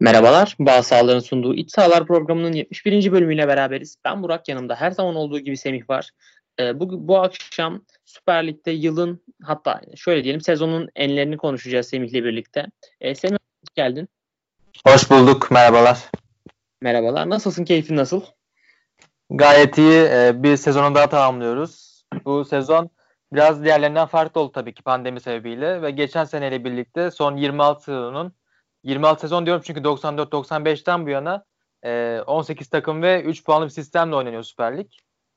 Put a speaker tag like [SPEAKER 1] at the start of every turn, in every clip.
[SPEAKER 1] Merhabalar, Bağ Sağlar'ın sunduğu İç Sağlar programının 71. bölümüyle beraberiz. Ben Burak yanımda her zaman olduğu gibi Semih var. Ee, bu, bu akşam Süper Lig'de yılın hatta şöyle diyelim sezonun enlerini konuşacağız Semih'le birlikte. Ee, Semih hoş geldin.
[SPEAKER 2] Hoş bulduk, merhabalar.
[SPEAKER 1] Merhabalar, nasılsın, keyfin nasıl?
[SPEAKER 2] Gayet iyi, ee, bir sezonu daha tamamlıyoruz. Bu sezon biraz diğerlerinden farklı oldu tabii ki pandemi sebebiyle ve geçen seneyle birlikte son 26 sezonun 26 sezon diyorum çünkü 94-95'ten bu yana 18 e, takım ve 3 puanlı bir sistemle oynanıyor Süper Lig.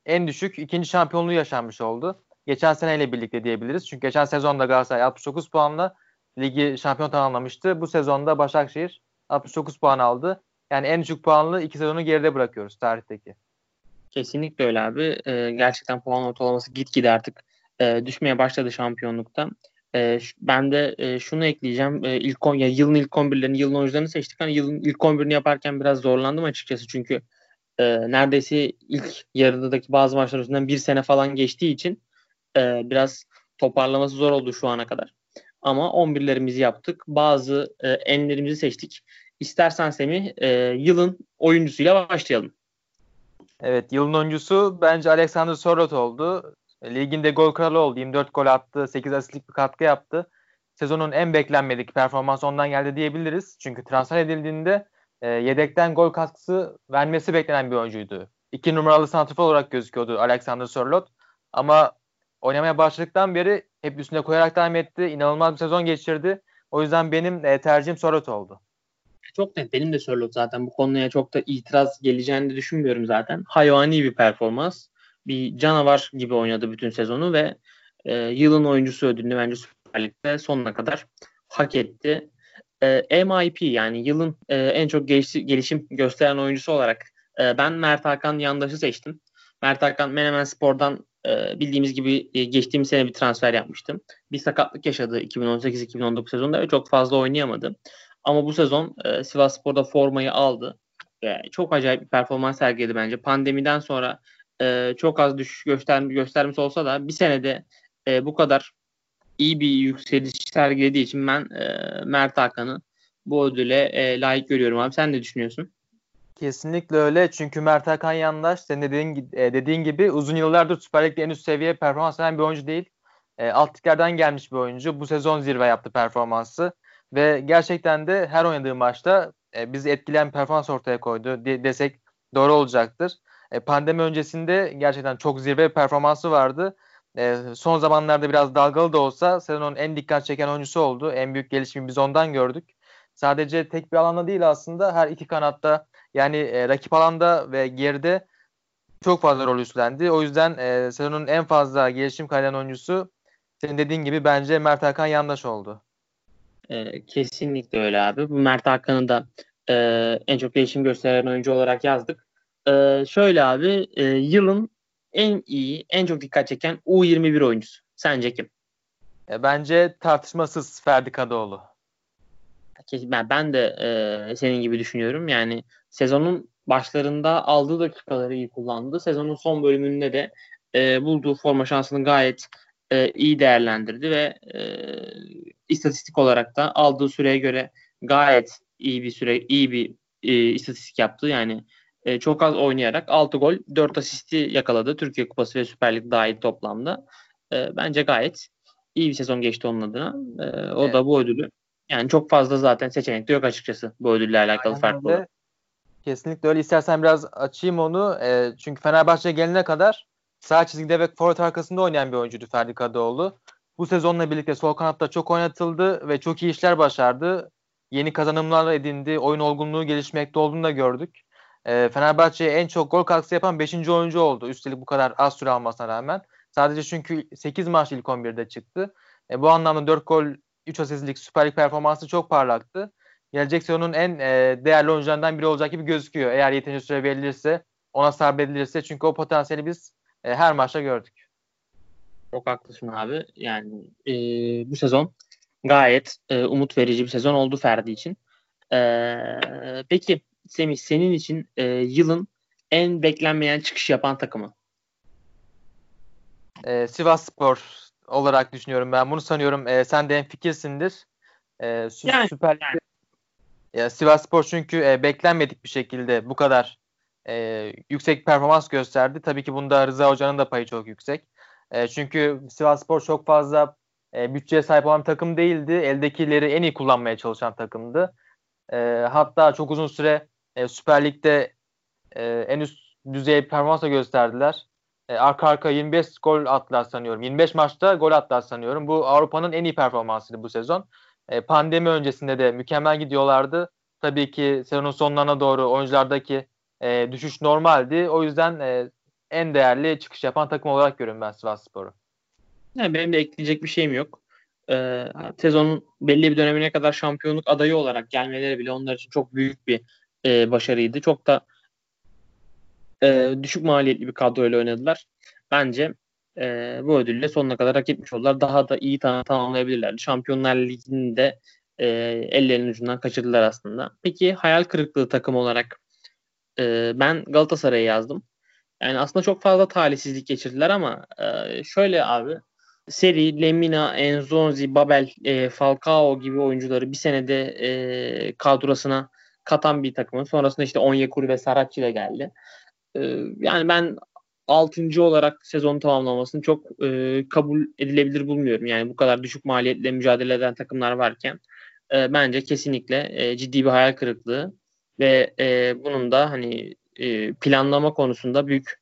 [SPEAKER 2] En düşük ikinci şampiyonluğu yaşanmış oldu. Geçen seneyle birlikte diyebiliriz. Çünkü geçen sezonda Galatasaray 69 puanla ligi şampiyon tamamlamıştı. Bu sezonda Başakşehir 69 puan aldı. Yani en düşük puanlı iki sezonu geride bırakıyoruz tarihteki.
[SPEAKER 1] Kesinlikle öyle abi. Ee, gerçekten puan ortalaması gitgide artık e, düşmeye başladı şampiyonlukta. E, ben de e, şunu ekleyeceğim. E, ilk on, ya yılın ilk 11'lerini, yılın oyuncularını seçtik. Hani yılın ilk 11'ini yaparken biraz zorlandım açıkçası. Çünkü e, neredeyse ilk yarıdaki bazı maçlar üstünden bir sene falan geçtiği için e, biraz toparlaması zor oldu şu ana kadar. Ama 11'lerimizi yaptık. Bazı e, enlerimizi seçtik. İstersen Semih e, yılın oyuncusuyla başlayalım.
[SPEAKER 2] Evet yılın oyuncusu bence Alexander Sorot oldu. Liginde gol kralı oldu. 24 gol attı. 8 asistlik bir katkı yaptı. Sezonun en beklenmedik performansı ondan geldi diyebiliriz. Çünkü transfer edildiğinde e, yedekten gol katkısı vermesi beklenen bir oyuncuydu. İki numaralı santrafor olarak gözüküyordu Alexander Sörloth. Ama oynamaya başladıktan beri hep üstüne koyarak devam etti. İnanılmaz bir sezon geçirdi. O yüzden benim e, tercihim Sörloth oldu.
[SPEAKER 1] Çok net. Benim de Sörloth zaten. Bu konuya çok da itiraz geleceğini düşünmüyorum zaten. Hayvani bir performans bir canavar gibi oynadı bütün sezonu ve e, yılın oyuncusu ödülünü bence Süper Lig'de sonuna kadar hak etti. E, MIP yani yılın e, en çok geliş, gelişim gösteren oyuncusu olarak e, ben Mert Hakan Yandaş'ı seçtim. Mert Hakan Menemen Spor'dan e, bildiğimiz gibi e, geçtiğimiz sene bir transfer yapmıştım. Bir sakatlık yaşadı 2018-2019 sezonunda ve çok fazla oynayamadı. Ama bu sezon e, Sivas Spor'da formayı aldı. E, çok acayip bir performans sergiledi bence. Pandemiden sonra e, çok az düşüş göster göstermiş olsa da bir senede e, bu kadar iyi bir yükseliş sergilediği için ben e, Mert Hakan'ı bu ödüle e, layık görüyorum abi. Sen ne düşünüyorsun?
[SPEAKER 2] Kesinlikle öyle. Çünkü Mert Hakan Yandaş senin dediğin, e, dediğin gibi uzun yıllardır Süper Lig'de en üst seviye performans veren bir oyuncu değil. E, alt liglerden gelmiş bir oyuncu. Bu sezon zirve yaptı performansı. Ve gerçekten de her oynadığı maçta e, bizi etkileyen performans ortaya koydu de, desek doğru olacaktır. E, pandemi öncesinde gerçekten çok zirve performansı vardı. E, son zamanlarda biraz dalgalı da olsa sezonun en dikkat çeken oyuncusu oldu. En büyük gelişimi biz ondan gördük. Sadece tek bir alanda değil aslında her iki kanatta yani e, rakip alanda ve geride çok fazla rol üstlendi. O yüzden e, sezonun en fazla gelişim kaydeden oyuncusu senin dediğin gibi bence Mert Hakan Yandaş oldu.
[SPEAKER 1] E, kesinlikle öyle abi. Bu Mert Hakan'ı da e, en çok gelişim gösteren oyuncu olarak yazdık. Ee, şöyle abi e, yılın en iyi, en çok dikkat çeken U21 oyuncusu. Sence kim?
[SPEAKER 2] E, bence tartışmasız Ferdi Kadıoğlu.
[SPEAKER 1] Ben, ben de e, senin gibi düşünüyorum. Yani sezonun başlarında aldığı dakikaları iyi kullandı. Sezonun son bölümünde de e, bulduğu forma şansını gayet e, iyi değerlendirdi ve e, istatistik olarak da aldığı süreye göre gayet iyi bir süre iyi bir e, istatistik yaptı. Yani e, çok az oynayarak 6 gol 4 asisti yakaladı. Türkiye Kupası ve Süper Lig dahil toplamda. E, bence gayet iyi bir sezon geçti onun adına. E, o evet. da bu ödülü yani çok fazla zaten seçenek de yok açıkçası bu ödülle alakalı Aynen farklı olarak.
[SPEAKER 2] Kesinlikle öyle. İstersen biraz açayım onu. E, çünkü Fenerbahçe gelene kadar sağ çizgide ve forvet arkasında oynayan bir oyuncuydu Ferdi Kadıoğlu. Bu sezonla birlikte sol kanatta çok oynatıldı ve çok iyi işler başardı. Yeni kazanımlar edindi. Oyun olgunluğu gelişmekte olduğunu da gördük e, Fenerbahçe'ye en çok gol katkısı yapan 5. oyuncu oldu. Üstelik bu kadar az süre almasına rağmen. Sadece çünkü 8 maç ilk 11'de çıktı. E, bu anlamda 4 gol 3 asistlik Süper Lig performansı çok parlaktı. Gelecek sezonun en e, değerli oyuncularından biri olacak gibi gözüküyor. Eğer yeterince süre verilirse, ona sabredilirse. Çünkü o potansiyeli biz e, her maçta gördük.
[SPEAKER 1] Çok haklısın abi. Yani e, bu sezon gayet e, umut verici bir sezon oldu Ferdi için. E, peki Semih senin için e, yılın en beklenmeyen çıkış yapan takımı?
[SPEAKER 2] Ee, Sivas Spor olarak düşünüyorum ben. Bunu sanıyorum e, sen de en fikirsindir. E, sü- yani, Süper Lig'de, Ya Sivas Spor çünkü e, beklenmedik bir şekilde bu kadar e, yüksek performans gösterdi. Tabii ki bunda Rıza Hoca'nın da payı çok yüksek. E, çünkü Sivas Spor çok fazla e, bütçeye sahip olan takım değildi. Eldekileri en iyi kullanmaya çalışan takımdı. E, hatta çok uzun süre e, Süper Lig'de e, en üst düzey performans gösterdiler. E, arka arka 25 gol attılar sanıyorum. 25 maçta gol attılar sanıyorum. Bu Avrupa'nın en iyi performansıydı bu sezon. E, pandemi öncesinde de mükemmel gidiyorlardı. Tabii ki sezonun sonlarına doğru oyunculardaki e, düşüş normaldi. O yüzden e, en değerli çıkış yapan takım olarak görüyorum ben Sivas Spor'u.
[SPEAKER 1] Yani benim de ekleyecek bir şeyim yok. Ee, sezonun belli bir dönemine kadar şampiyonluk adayı olarak gelmeleri bile onlar için çok büyük bir e, başarıydı. Çok da e, düşük maliyetli bir kadroyla oynadılar. Bence e, bu ödülle sonuna kadar hak etmiş oldular. Daha da iyi tam tamamlayabilirlerdi. Şampiyonlar Ligi'nde e, ellerinin ucundan kaçırdılar aslında. Peki hayal kırıklığı takım olarak e, ben Galatasaray'ı yazdım. Yani aslında çok fazla talihsizlik geçirdiler ama e, şöyle abi Seri, Lemina, Enzonzi, Babel, e, Falcao gibi oyuncuları bir senede e, kadrosuna katan bir takımın. Sonrasında işte Onyekuru ve Saracchi ile geldi. E, yani ben 6. olarak sezonu tamamlamasını çok e, kabul edilebilir bulmuyorum. Yani bu kadar düşük maliyetle mücadele eden takımlar varken e, bence kesinlikle e, ciddi bir hayal kırıklığı ve e, bunun da hani e, planlama konusunda büyük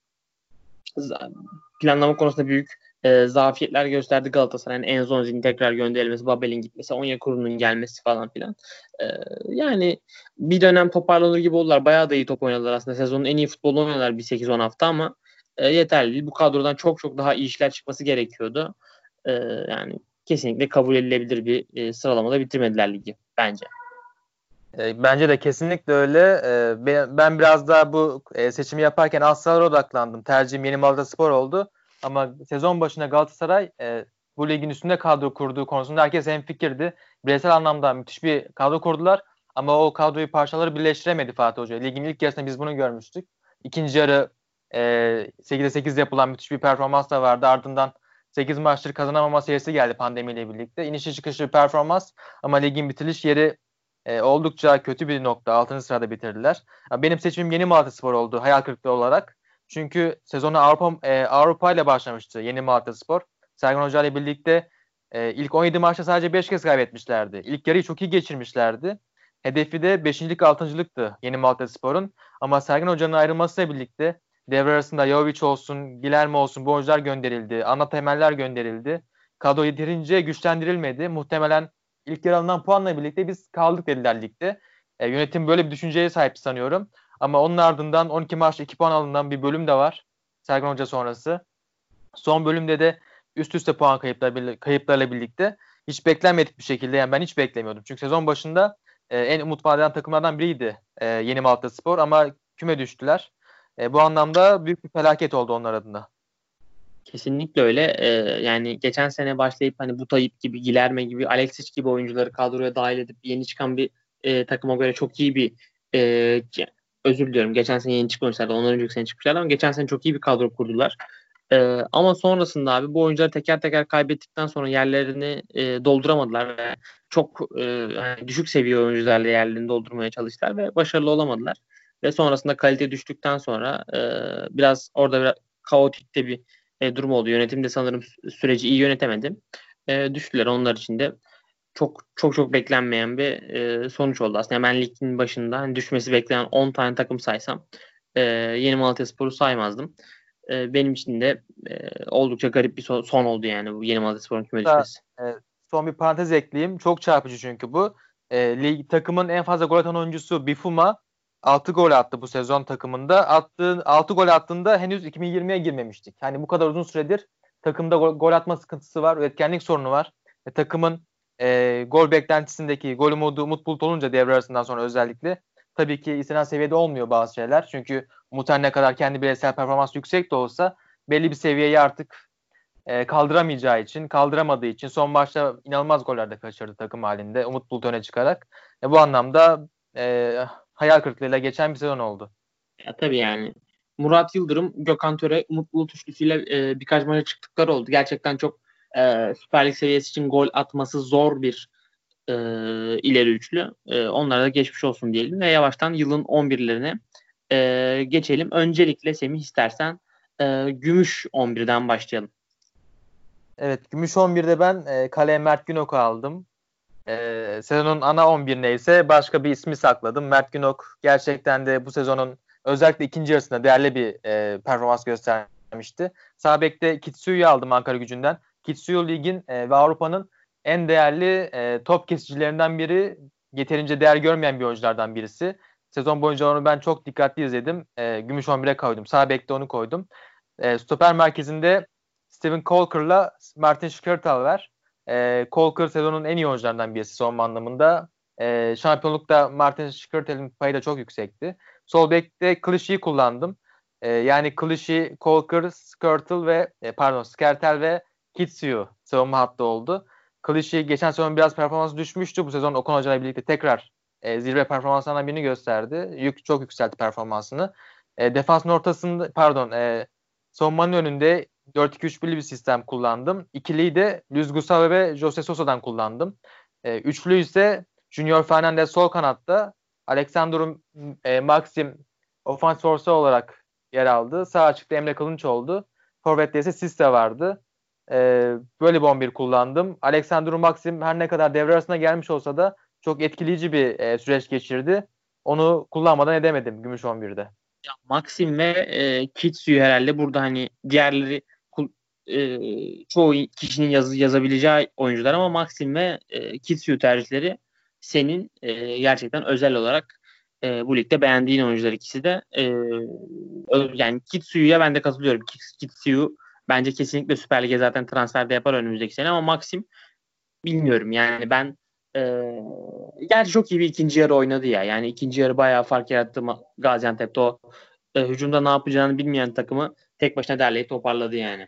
[SPEAKER 1] planlama konusunda büyük e, zafiyetler gösterdi Galatasaray'ın en Enzonzi'nin tekrar gönderilmesi, Babel'in gitmesi, Onyekuru'nun gelmesi falan filan. E, yani bir dönem toparlanır gibi oldular. Bayağı da iyi top oynadılar aslında. Sezonun en iyi futbolu oynadılar bir 8-10 hafta ama e, yeterli değil. Bu kadrodan çok çok daha iyi işler çıkması gerekiyordu. E, yani kesinlikle kabul edilebilir bir e, sıralamada bitirmediler ligi bence.
[SPEAKER 2] E, bence de kesinlikle öyle. E, ben biraz daha bu e, seçimi yaparken Aslalara odaklandım. Tercihim Yeni Malatya Spor oldu. Ama sezon başında Galatasaray bu ligin üstünde kadro kurduğu konusunda herkes en fikirdi. Bireysel anlamda müthiş bir kadro kurdular. Ama o kadroyu parçaları birleştiremedi Fatih Hoca. Ligin ilk yarısında biz bunu görmüştük. İkinci yarı e, 8'e 8 yapılan müthiş bir performans da vardı. Ardından 8 maçtır kazanamama serisi geldi pandemiyle birlikte. İnişli çıkışlı bir performans ama ligin bitiriş yeri e, oldukça kötü bir nokta. 6. sırada bitirdiler. Benim seçimim Yeni Malatya Spor oldu hayal kırıklığı olarak. Çünkü sezonu Avrupa e, Avrupa ile başlamıştı Yeni Malatya Spor. Sergen Hoca ile birlikte e, ilk 17 maçta sadece 5 kez kaybetmişlerdi. İlk yarıyı çok iyi geçirmişlerdi. Hedefi de 5.lik 6.lıktı Yeni Malatya Spor'un. Ama Sergen Hoca'nın ayrılmasıyla birlikte devre arasında Jovic olsun, Gilerme olsun bu oyuncular gönderildi. Ana temeller gönderildi. Kadro yeterince güçlendirilmedi. Muhtemelen ilk yer alınan puanla birlikte biz kaldık dediler ligde. E, yönetim böyle bir düşünceye sahip sanıyorum. Ama onun ardından 12 maçta 2 puan alınan bir bölüm de var. Sergen Hoca sonrası. Son bölümde de üst üste puan kayıplar, kayıplarla birlikte hiç beklenmedik bir şekilde yani ben hiç beklemiyordum. Çünkü sezon başında e, en umut vadeden takımlardan biriydi e, Yeni Malatya Spor ama küme düştüler. E, bu anlamda büyük bir felaket oldu onlar adına.
[SPEAKER 1] Kesinlikle öyle. Ee, yani geçen sene başlayıp hani Butayip gibi, Gilerme gibi, Alexic gibi oyuncuları kadroya dahil edip yeni çıkan bir e, takıma göre çok iyi bir e, özür diliyorum. Geçen sene yeni çıkmışlardı. Ondan önceki sene çıkmışlardı ama geçen sene çok iyi bir kadro kurdular. E, ama sonrasında abi bu oyuncuları teker teker kaybettikten sonra yerlerini e, dolduramadılar ve çok e, yani düşük seviye oyuncularla yerlerini doldurmaya çalıştılar ve başarılı olamadılar. Ve sonrasında kalite düştükten sonra e, biraz orada biraz kaotik de bir e, durum oldu. Yönetim de sanırım süreci iyi yönetemedi. E, düştüler onlar için de çok çok çok beklenmeyen bir e, sonuç oldu aslında. Ben ligin başında hani düşmesi beklenen 10 tane takım saysam e, Yeni Malatya Spor'u saymazdım. E, benim için de e, oldukça garip bir son, son oldu yani bu Yeni Malatya Spor'un küme düşmesi.
[SPEAKER 2] E, son bir parantez ekleyeyim. Çok çarpıcı çünkü bu. E, lig takımın en fazla gol atan oyuncusu Bifuma 6 gol attı bu sezon takımında. Attığı 6 gol attığında henüz 2020'ye girmemiştik. Yani bu kadar uzun süredir takımda gol, gol atma sıkıntısı var, üretkenlik sorunu var. E, takımın e, gol beklentisindeki gol umudu Umut Bulut olunca devre arasından sonra özellikle tabii ki istenen seviyede olmuyor bazı şeyler. Çünkü Umut ne kadar kendi bireysel performans yüksek de olsa belli bir seviyeyi artık e, kaldıramayacağı için, kaldıramadığı için son maçta inanılmaz goller de kaçırdı takım halinde Umut Bulut öne çıkarak. E, bu anlamda e, hayal kırıklığıyla geçen bir sezon oldu.
[SPEAKER 1] Ya tabii yani Murat Yıldırım, Gökhan Töre, Umut Bulut üçlüsüyle e, birkaç maça çıktıkları oldu. Gerçekten çok e, Süper Lig seviyesi için gol atması zor bir e, ileri üçlü. E, onlara da geçmiş olsun diyelim ve yavaştan yılın 11'lerine e, geçelim. Öncelikle Semih istersen e, Gümüş 11'den başlayalım.
[SPEAKER 2] Evet Gümüş 11'de ben e, kaleye Mert Günok'u aldım. E, sezonun ana 11 neyse başka bir ismi sakladım. Mert Günok gerçekten de bu sezonun özellikle ikinci yarısında değerli bir e, performans göstermişti. Sağ bekte Kitsuyu'yu aldım Ankara gücünden. Kitsuyu ligin e, ve Avrupa'nın en değerli e, top kesicilerinden biri. Yeterince değer görmeyen bir oyunculardan birisi. Sezon boyunca onu ben çok dikkatli izledim. E, Gümüş 11'e koydum. Sağ bekte onu koydum. E, stoper merkezinde Steven Colker'la Martin Şikirtal var. E, Colker sezonun en iyi oyuncularından birisi son anlamında. E, şampiyonlukta Martin Şikirtal'in payı da çok yüksekti. Sol bekte Klişi'yi kullandım. E, yani Klişi, Colker, Skirtle ve e, pardon Skertel ve Kitsuyu savunma hattı oldu. Klişi geçen sezon biraz performansı düşmüştü. Bu sezon Okan Hoca birlikte tekrar e, zirve performanslarından birini gösterdi. Yük çok yükseltti performansını. E, defansın ortasında pardon e, savunmanın önünde 4-2-3-1'li bir sistem kullandım. İkiliyi de Luis Gustavo ve Jose Sosa'dan kullandım. E, üçlü ise Junior Fernandez sol kanatta, Alexander e, Maxim ofans force olarak yer aldı. Sağ açıkta Emre Kılınç oldu. Forvet'te ise Sisse vardı. E, böyle bir 11 kullandım. Alexander Maxim her ne kadar devre arasında gelmiş olsa da çok etkileyici bir e, süreç geçirdi. Onu kullanmadan edemedim Gümüş 11'de.
[SPEAKER 1] Ya Maxim ve e, Kitsu'yu herhalde burada hani diğerleri e, çoğu kişinin yazı, yazabileceği oyuncular ama Maxim ve e, Kitsu'yu tercihleri senin e, gerçekten özel olarak e, bu ligde beğendiğin oyuncular ikisi de. E, yani Kitsu'ya ben de katılıyorum. Kitsu'yu bence kesinlikle Süper Lig'e zaten transferde yapar önümüzdeki sene ama Maxim bilmiyorum yani ben e, gerçi çok iyi bir ikinci yarı oynadı ya. Yani ikinci yarı bayağı fark yarattı Gaziantep'te o e, hücumda ne yapacağını bilmeyen takımı tek başına derleyip toparladı yani.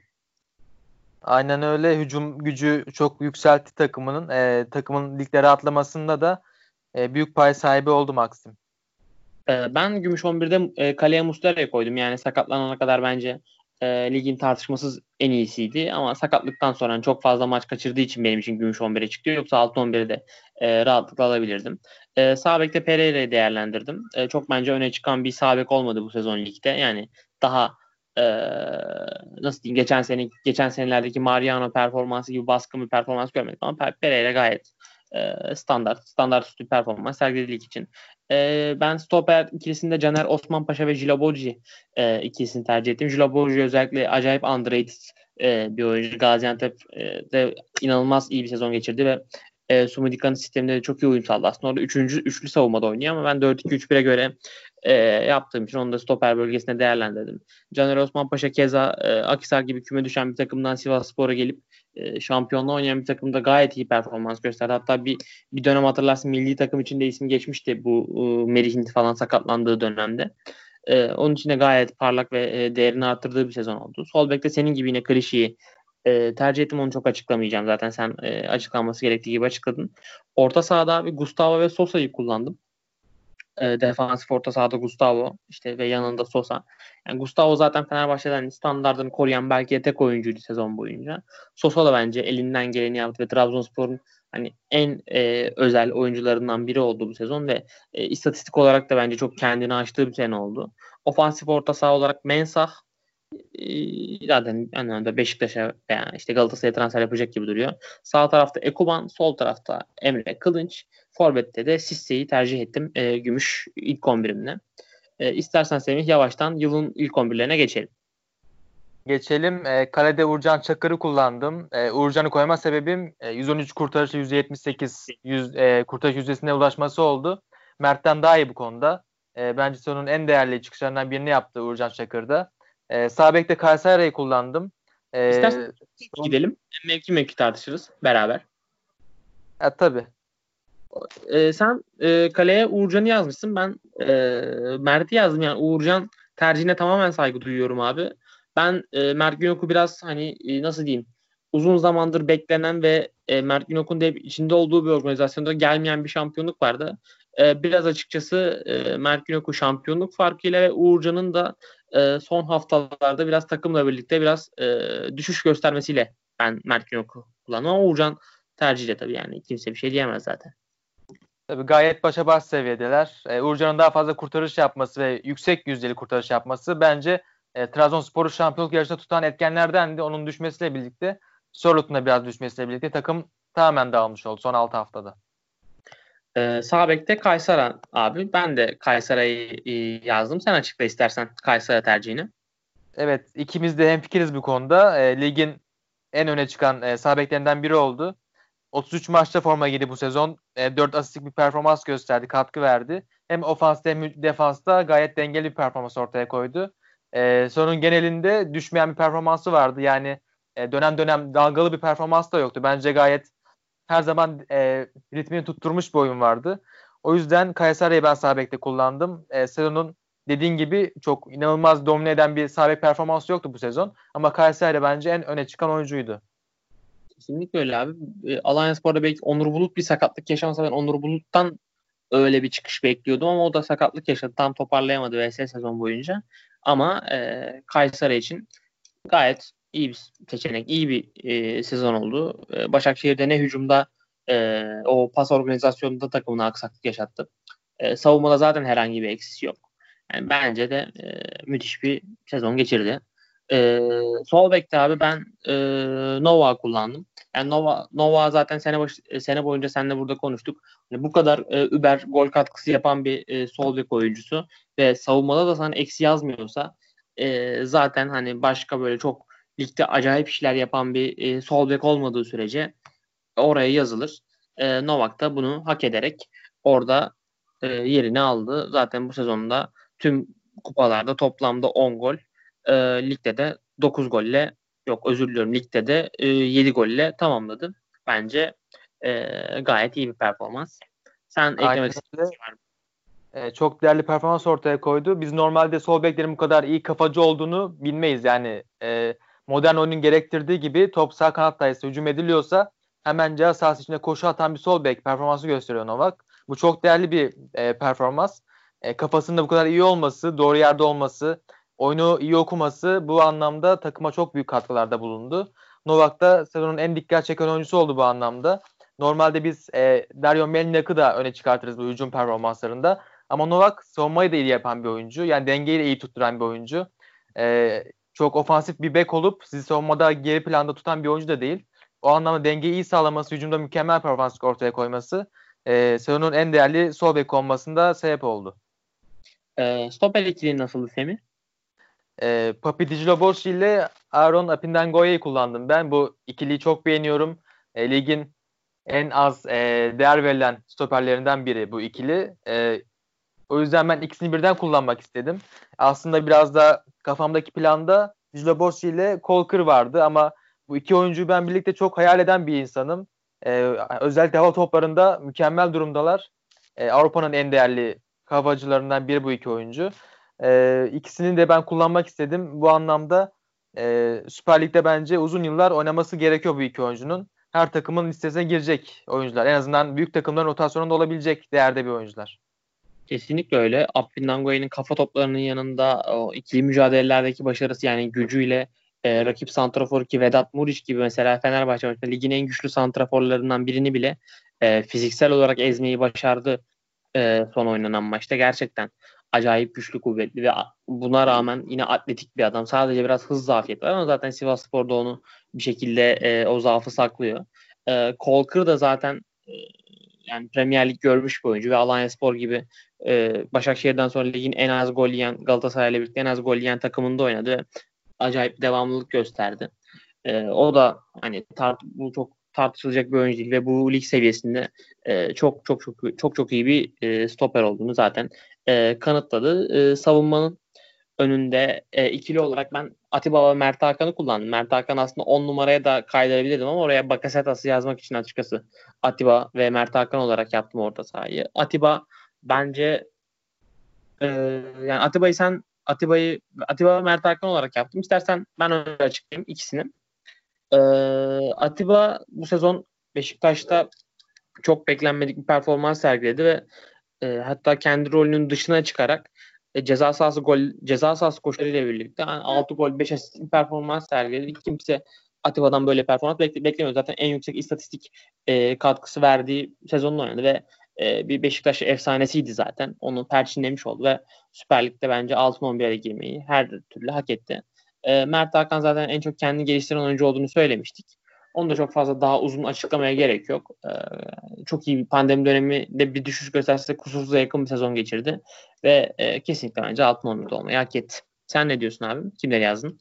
[SPEAKER 2] Aynen öyle. Hücum gücü çok yükseltti takımının. E, takımın liglere atlamasında da e, büyük pay sahibi oldu Maxim.
[SPEAKER 1] E, ben Gümüş 11'de e, kaleye Muslera'yı koydum. Yani sakatlanana kadar bence e, ligin tartışmasız en iyisiydi. Ama sakatlıktan sonra yani çok fazla maç kaçırdığı için benim için Gümüş 11'e çıktı. Yoksa 6-11'e de e, rahatlıkla alabilirdim. E, sağ bekte Pereira'yı değerlendirdim. E, çok bence öne çıkan bir sağ olmadı bu sezon ligde. Yani daha e, nasıl diyeyim geçen sene geçen senelerdeki Mariano performansı gibi baskın bir performans görmedik ama Pereira gayet e, standart standart üstü performans sergiledi için. E, ben stoper ikilisinde Caner Osman Paşa ve Jilaboji e, ikilisini tercih ettim. Jilaboji özellikle acayip underrated e, bir oyuncu. Gaziantep'de inanılmaz iyi bir sezon geçirdi ve e, Sumudika'nın sisteminde de çok iyi uyum sağladı. Aslında orada üçüncü, üçlü savunmada oynuyor ama ben 4-2-3-1'e göre e, yaptığım için onu da stoper bölgesine değerlendirdim. Caner Osman Paşa keza e, Akisar gibi küme düşen bir takımdan Sivas Spor'a gelip e, şampiyonluğa oynayan bir takımda gayet iyi performans gösterdi. Hatta bir bir dönem hatırlarsın milli takım içinde ismi geçmişti bu e, Merih'in falan sakatlandığı dönemde. E, onun için de gayet parlak ve e, değerini arttırdığı bir sezon oldu. Sol bekte senin gibi yine Klişi'yi e, tercih ettim onu çok açıklamayacağım. Zaten sen e, açıklanması gerektiği gibi açıkladın. Orta sahada bir Gustavo ve Sosa'yı kullandım. E, defansif orta sahada Gustavo işte ve yanında Sosa. Yani Gustavo zaten Fenerbahçe'den hani standartını koruyan belki tek oyuncuydu sezon boyunca. Sosa da bence elinden geleni yaptı ve Trabzonspor'un hani en e, özel oyuncularından biri oldu bu sezon ve e, istatistik olarak da bence çok kendini açtığı bir sene oldu. Ofansif orta saha olarak Mensah ee, zaten anlamda Beşiktaş'a veya işte Galatasaray'a transfer yapacak gibi duruyor. Sağ tarafta Ekuban, sol tarafta Emre Kılınç, Forvet'te de Sisse'yi tercih ettim e, gümüş ilk 11'imle. E, istersen Semih yavaştan yılın ilk 11'lerine geçelim.
[SPEAKER 2] Geçelim. E, kalede Uğurcan Çakır'ı kullandım. E, Uğurcan'ı koyma sebebim e, 113 kurtarışı %78 100, e, kurtarış yüzdesine ulaşması oldu. Mert'ten daha iyi bu konuda. E, bence onun en değerli çıkışlarından birini yaptı Uğurcan Çakır'da. E, sağ bekte Kayseri'yi kullandım.
[SPEAKER 1] E, İstersen gidelim. Mevki mevki tartışırız beraber.
[SPEAKER 2] E, tabii.
[SPEAKER 1] E, sen e, kaleye Uğurcan'ı yazmışsın. Ben e, Mert'i yazdım. Yani Uğurcan tercihine tamamen saygı duyuyorum abi. Ben e, Mert Günok'u biraz hani e, nasıl diyeyim uzun zamandır beklenen ve e, Mert Günok'un da içinde olduğu bir organizasyonda gelmeyen bir şampiyonluk vardı. E, biraz açıkçası e, Mert Günok'u şampiyonluk farkıyla ve Uğurcan'ın da e, son haftalarda biraz takımla birlikte biraz e, düşüş göstermesiyle ben Mert Günok'u kullandım ama Uğurcan tercihiyle tabii yani kimse bir şey diyemez zaten.
[SPEAKER 2] Tabii gayet başa baş seviyedeler. E, Uğurcan'ın daha fazla kurtarış yapması ve yüksek yüzdeli kurtarış yapması bence e, Trabzonspor'u şampiyonluk yarışında tutan etkenlerdendi. Onun düşmesiyle birlikte Sorlot'un da biraz düşmesiyle birlikte takım tamamen dağılmış oldu son 6 haftada.
[SPEAKER 1] Ee, sağ Kaysara abi. Ben de Kaysara'yı e, yazdım. Sen açıkla istersen Kaysara tercihini.
[SPEAKER 2] Evet ikimiz de hemfikiriz bu konuda. E, ligin en öne çıkan e, sağ biri oldu. 33 maçta forma giydi bu sezon. E, 4 asistlik bir performans gösterdi, katkı verdi. Hem ofansta hem defansta gayet dengeli bir performans ortaya koydu. E, sonun genelinde düşmeyen bir performansı vardı. Yani e, dönem dönem dalgalı bir performans da yoktu. Bence gayet her zaman e, ritmini tutturmuş bir oyun vardı. O yüzden Kayseri'yi ben sağ bekte kullandım. E, sezonun dediğin gibi çok inanılmaz domine eden bir sağ bek performansı yoktu bu sezon. Ama Kayseri bence en öne çıkan oyuncuydu.
[SPEAKER 1] Kesinlikle öyle abi. E, Alliance Spor'da belki Onur Bulut bir sakatlık yaşamasa ben Onur Bulut'tan öyle bir çıkış bekliyordum ama o da sakatlık yaşadı. Tam toparlayamadı VS sezon boyunca. Ama e, Kayseri için gayet iyi bir seçenek, iyi bir e, sezon oldu. E, Başakşehir'de ne hücumda e, o pas organizasyonunda takımına aksaklık yaşattı. E, savunmada zaten herhangi bir eksisi yok. Yani bence de e, müthiş bir sezon geçirdi. E, sol bekte abi ben e, Nova kullandım. Yani Nova Nova zaten sene baş, sene boyunca seninle burada konuştuk. Yani bu kadar e, über gol katkısı yapan bir e, sol bek oyuncusu ve savunmada da sana eksi yazmıyorsa e, zaten hani başka böyle çok ligde acayip işler yapan bir e, sol bek olmadığı sürece oraya yazılır. E, Novak da bunu hak ederek orada e, yerini aldı. Zaten bu sezonda tüm kupalarda toplamda 10 gol. E, ligde de 9 golle yok özür diliyorum ligde de e, 7 golle tamamladı. Bence e, gayet iyi bir performans. Sen eklemek istediğin şey?
[SPEAKER 2] E, çok değerli performans ortaya koydu. Biz normalde sol beklerin bu kadar iyi kafacı olduğunu bilmeyiz. Yani e, modern oyunun gerektirdiği gibi top sağ kanat dayısı hücum ediliyorsa hemen cihaz sahası içinde koşu atan bir sol bek performansı gösteriyor Novak. Bu çok değerli bir e, performans. E, kafasında bu kadar iyi olması, doğru yerde olması, oyunu iyi okuması bu anlamda takıma çok büyük katkılarda bulundu. Novak da sezonun en dikkat çeken oyuncusu oldu bu anlamda. Normalde biz e, Dario Melnik'i da öne çıkartırız bu hücum performanslarında. Ama Novak savunmayı da iyi yapan bir oyuncu. Yani dengeyi de iyi tutturan bir oyuncu. E, çok ofansif bir bek olup sizi savunmada geri planda tutan bir oyuncu da değil. O anlamda dengeyi iyi sağlaması, hücumda mükemmel performans ortaya koyması e, sezonun en değerli sol bek olmasında sebep oldu.
[SPEAKER 1] E, stoper ikili nasıldı Semih?
[SPEAKER 2] E, Papi Dicilobos ile Aaron Apindangoya'yı kullandım ben. Bu ikiliyi çok beğeniyorum. E, ligin en az e, değer verilen stoperlerinden biri bu ikili. E, o yüzden ben ikisini birden kullanmak istedim. Aslında biraz da kafamdaki planda Dicilobos ile Kolkır vardı ama bu iki oyuncuyu ben birlikte çok hayal eden bir insanım. Ee, özellikle hava toplarında mükemmel durumdalar. Ee, Avrupa'nın en değerli kavacılarından biri bu iki oyuncu. Ee, ikisini de ben kullanmak istedim. Bu anlamda e, Süper Lig'de bence uzun yıllar oynaması gerekiyor bu iki oyuncunun. Her takımın listesine girecek oyuncular. En azından büyük takımların rotasyonunda olabilecek değerde bir oyuncular.
[SPEAKER 1] Kesinlikle öyle. Abdinangoy'un kafa toplarının yanında o ikili mücadelelerdeki başarısı yani gücüyle e, rakip santrafor ki Vedat Muriç gibi mesela Fenerbahçe maçında ligin en güçlü santraforlarından birini bile e, fiziksel olarak ezmeyi başardı e, son oynanan maçta. Gerçekten acayip güçlü kuvvetli ve buna rağmen yine atletik bir adam. Sadece biraz hız zafiyeti var ama zaten Sivas Spor'da onu bir şekilde e, o zaafı saklıyor. E, Kolkır da zaten e, yani Premier Lig görmüş bir oyuncu ve Alanya Spor gibi e, Başakşehir'den sonra ligin en az gol yiyen Galatasaray ile birlikte en az gol yiyen takımında oynadı acayip devamlılık gösterdi. E, o da hani tart bu çok tartışılacak bir oyuncu değil ve bu lig seviyesinde e, çok çok çok çok çok iyi bir e, stoper olduğunu zaten e, kanıtladı. E, savunmanın önünde e, ikili olarak ben Atiba ve Mert Hakan'ı kullandım. Mert Hakan aslında 10 numaraya da kaydırabilirdim ama oraya Bakasetas'ı yazmak için açıkçası Atiba ve Mert Hakan olarak yaptım orta sahayı. Atiba bence e, yani Atiba'yı sen Atiba'yı Atiba Mert Hakan olarak yaptım. İstersen ben öyle açıklayayım ikisini. Ee, Atiba bu sezon Beşiktaş'ta çok beklenmedik bir performans sergiledi ve e, hatta kendi rolünün dışına çıkarak e, ceza sahası gol ceza sahası koşularıyla birlikte yani 6 gol 5 asist performans sergiledi. Kimse Atiba'dan böyle performans bekle beklemiyoruz. Zaten en yüksek istatistik e, katkısı verdiği sezonunu oynadı ve e, bir Beşiktaş efsanesiydi zaten. Onu perçinlemiş oldu ve Süper Lig'de bence altın 11'e girmeyi her türlü hak etti. E, Mert Hakan zaten en çok kendini geliştiren oyuncu olduğunu söylemiştik. Onu da çok fazla daha uzun açıklamaya gerek yok. E, çok iyi bir pandemi döneminde bir düşüş gösterse kusursuza yakın bir sezon geçirdi. Ve kesinlikle bence altın 11'de olmayı hak etti. Sen ne diyorsun abi? Kimleri yazdın?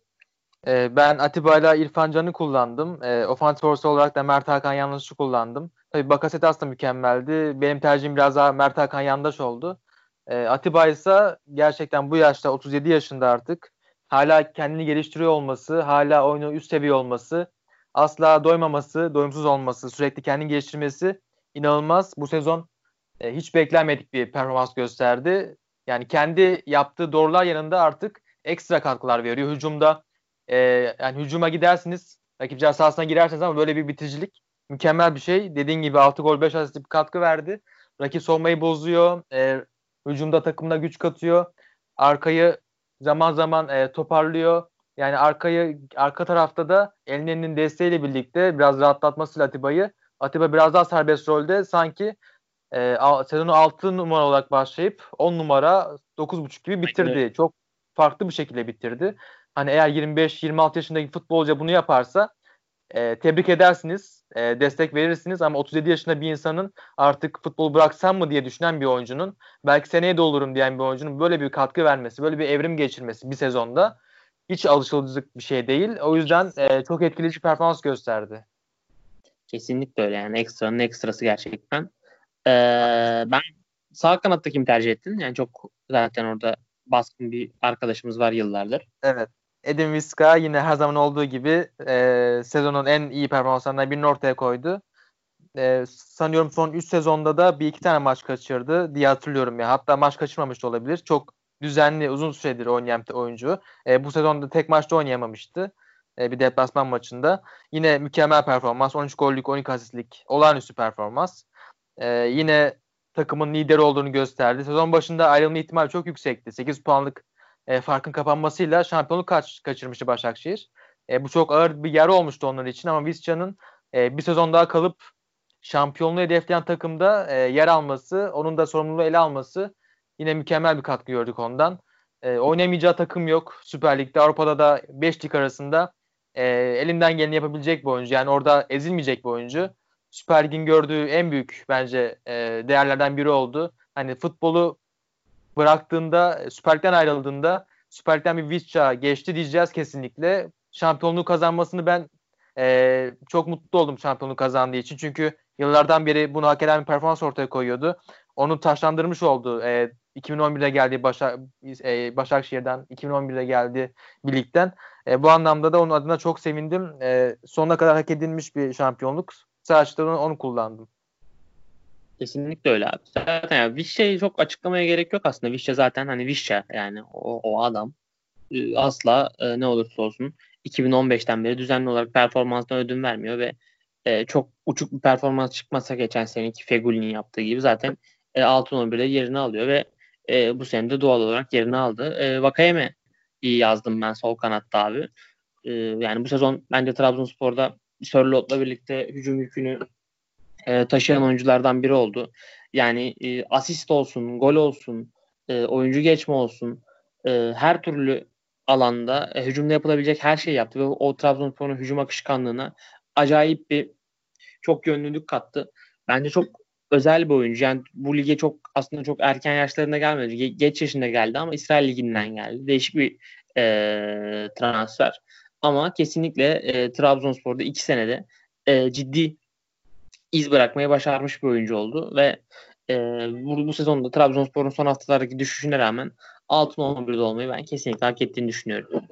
[SPEAKER 2] Ben Atiba ile İrfan Can'ı kullandım. E, ofansif olarak da Mert Hakan Yanlış'ı kullandım. Tabii Bakasetas da mükemmeldi. Benim tercihim biraz daha Mert Hakan Yandaş oldu. E, Atiba ise gerçekten bu yaşta 37 yaşında artık hala kendini geliştiriyor olması, hala oyunu üst seviye olması, asla doymaması, doyumsuz olması, sürekli kendini geliştirmesi inanılmaz. Bu sezon e, hiç beklenmedik bir performans gösterdi. Yani kendi yaptığı doğrular yanında artık ekstra katkılar veriyor. Hücumda e, yani hücuma gidersiniz, rakip ceza sahasına girersiniz ama böyle bir bitiricilik mükemmel bir şey. Dediğin gibi 6 gol 5 asist bir katkı verdi. Rakip savunmayı bozuyor. E, hücumda takımına güç katıyor. Arkayı zaman zaman e, toparlıyor. Yani arkayı arka tarafta da elinin desteğiyle birlikte biraz rahatlatmasıyla Atiba'yı Atiba biraz daha serbest rolde sanki e, sezonu 6 numara olarak başlayıp 10 numara 9.5 gibi bitirdi. Evet. Çok farklı bir şekilde bitirdi. Hani eğer 25-26 yaşındaki futbolcu bunu yaparsa e, tebrik edersiniz, e, destek verirsiniz ama 37 yaşında bir insanın artık futbol bıraksam mı diye düşünen bir oyuncunun belki seneye de olurum diyen bir oyuncunun böyle bir katkı vermesi, böyle bir evrim geçirmesi bir sezonda hiç alışılacak bir şey değil. O yüzden e, çok etkileyici performans gösterdi.
[SPEAKER 1] Kesinlikle öyle yani ekstranın ekstrası gerçekten. Ee, ben sağ kanatta kim tercih ettin? Yani çok zaten orada baskın bir arkadaşımız var yıllardır.
[SPEAKER 2] Evet. Edin Viska yine her zaman olduğu gibi e, sezonun en iyi performanslarından birini ortaya koydu. E, sanıyorum son 3 sezonda da bir iki tane maç kaçırdı diye hatırlıyorum ya. Hatta maç kaçırmamış da olabilir. Çok düzenli uzun süredir oynayan oyuncu. E, bu sezonda tek maçta oynayamamıştı. E, bir deplasman maçında. Yine mükemmel performans. 13 gollük 12 asistlik olağanüstü performans. E, yine takımın lideri olduğunu gösterdi. Sezon başında ayrılma ihtimali çok yüksekti. 8 puanlık e, farkın kapanmasıyla şampiyonluk kaç, kaçırmıştı Başakşehir. E, bu çok ağır bir yer olmuştu onlar için ama Visca'nın e, bir sezon daha kalıp şampiyonluğu hedefleyen takımda e, yer alması, onun da sorumluluğu ele alması yine mükemmel bir katkı gördük ondan. E, oynamayacağı takım yok. Süper Lig'de, Avrupa'da da 5 lig arasında e, elinden geleni yapabilecek bir oyuncu. Yani orada ezilmeyecek bir oyuncu. Süper Lig'in gördüğü en büyük bence e, değerlerden biri oldu. Hani futbolu bıraktığında, Süper Lig'den ayrıldığında Süper Lig'den bir Visca geçti diyeceğiz kesinlikle. Şampiyonluğu kazanmasını ben e, çok mutlu oldum şampiyonluğu kazandığı için. Çünkü yıllardan beri bunu hak eden bir performans ortaya koyuyordu. Onu taşlandırmış oldu. E, 2011'de geldiği Başak, e, Başakşehir'den, 2011'de geldi birlikten. E, bu anlamda da onun adına çok sevindim. E, sonuna kadar hak edilmiş bir şampiyonluk. Sadece onu, onu kullandım.
[SPEAKER 1] Kesinlikle öyle abi. Zaten yani Vişçe'yi çok açıklamaya gerek yok aslında. Vişçe zaten hani Vişçe yani o, o adam e, asla e, ne olursa olsun 2015'ten beri düzenli olarak performanstan ödün vermiyor ve e, çok uçuk bir performans çıkmasa geçen seneki Fegüli'nin yaptığı gibi zaten e, altın 11'de yerini alıyor ve e, bu sene de doğal olarak yerini aldı. E, Vakayeme iyi yazdım ben sol kanatta abi. E, yani bu sezon bence Trabzonspor'da Sörlot'la birlikte hücum yükünü e, taşıyan oyunculardan biri oldu. Yani e, asist olsun, gol olsun, e, oyuncu geçme olsun e, her türlü alanda e, hücumda yapılabilecek her şeyi yaptı ve o Trabzonspor'un hücum akışkanlığına acayip bir çok yönlülük kattı. Bence çok özel bir oyuncu. Yani bu lige çok aslında çok erken yaşlarında gelmedi. Ge- geç yaşında geldi ama İsrail Ligi'nden geldi. Değişik bir e, transfer. Ama kesinlikle e, Trabzonspor'da iki senede e, ciddi iz bırakmayı başarmış bir oyuncu oldu ve e, bu, bu sezonda Trabzonspor'un son haftalardaki düşüşüne rağmen altın 11'de olmayı ben kesinlikle hak ettiğini düşünüyorum.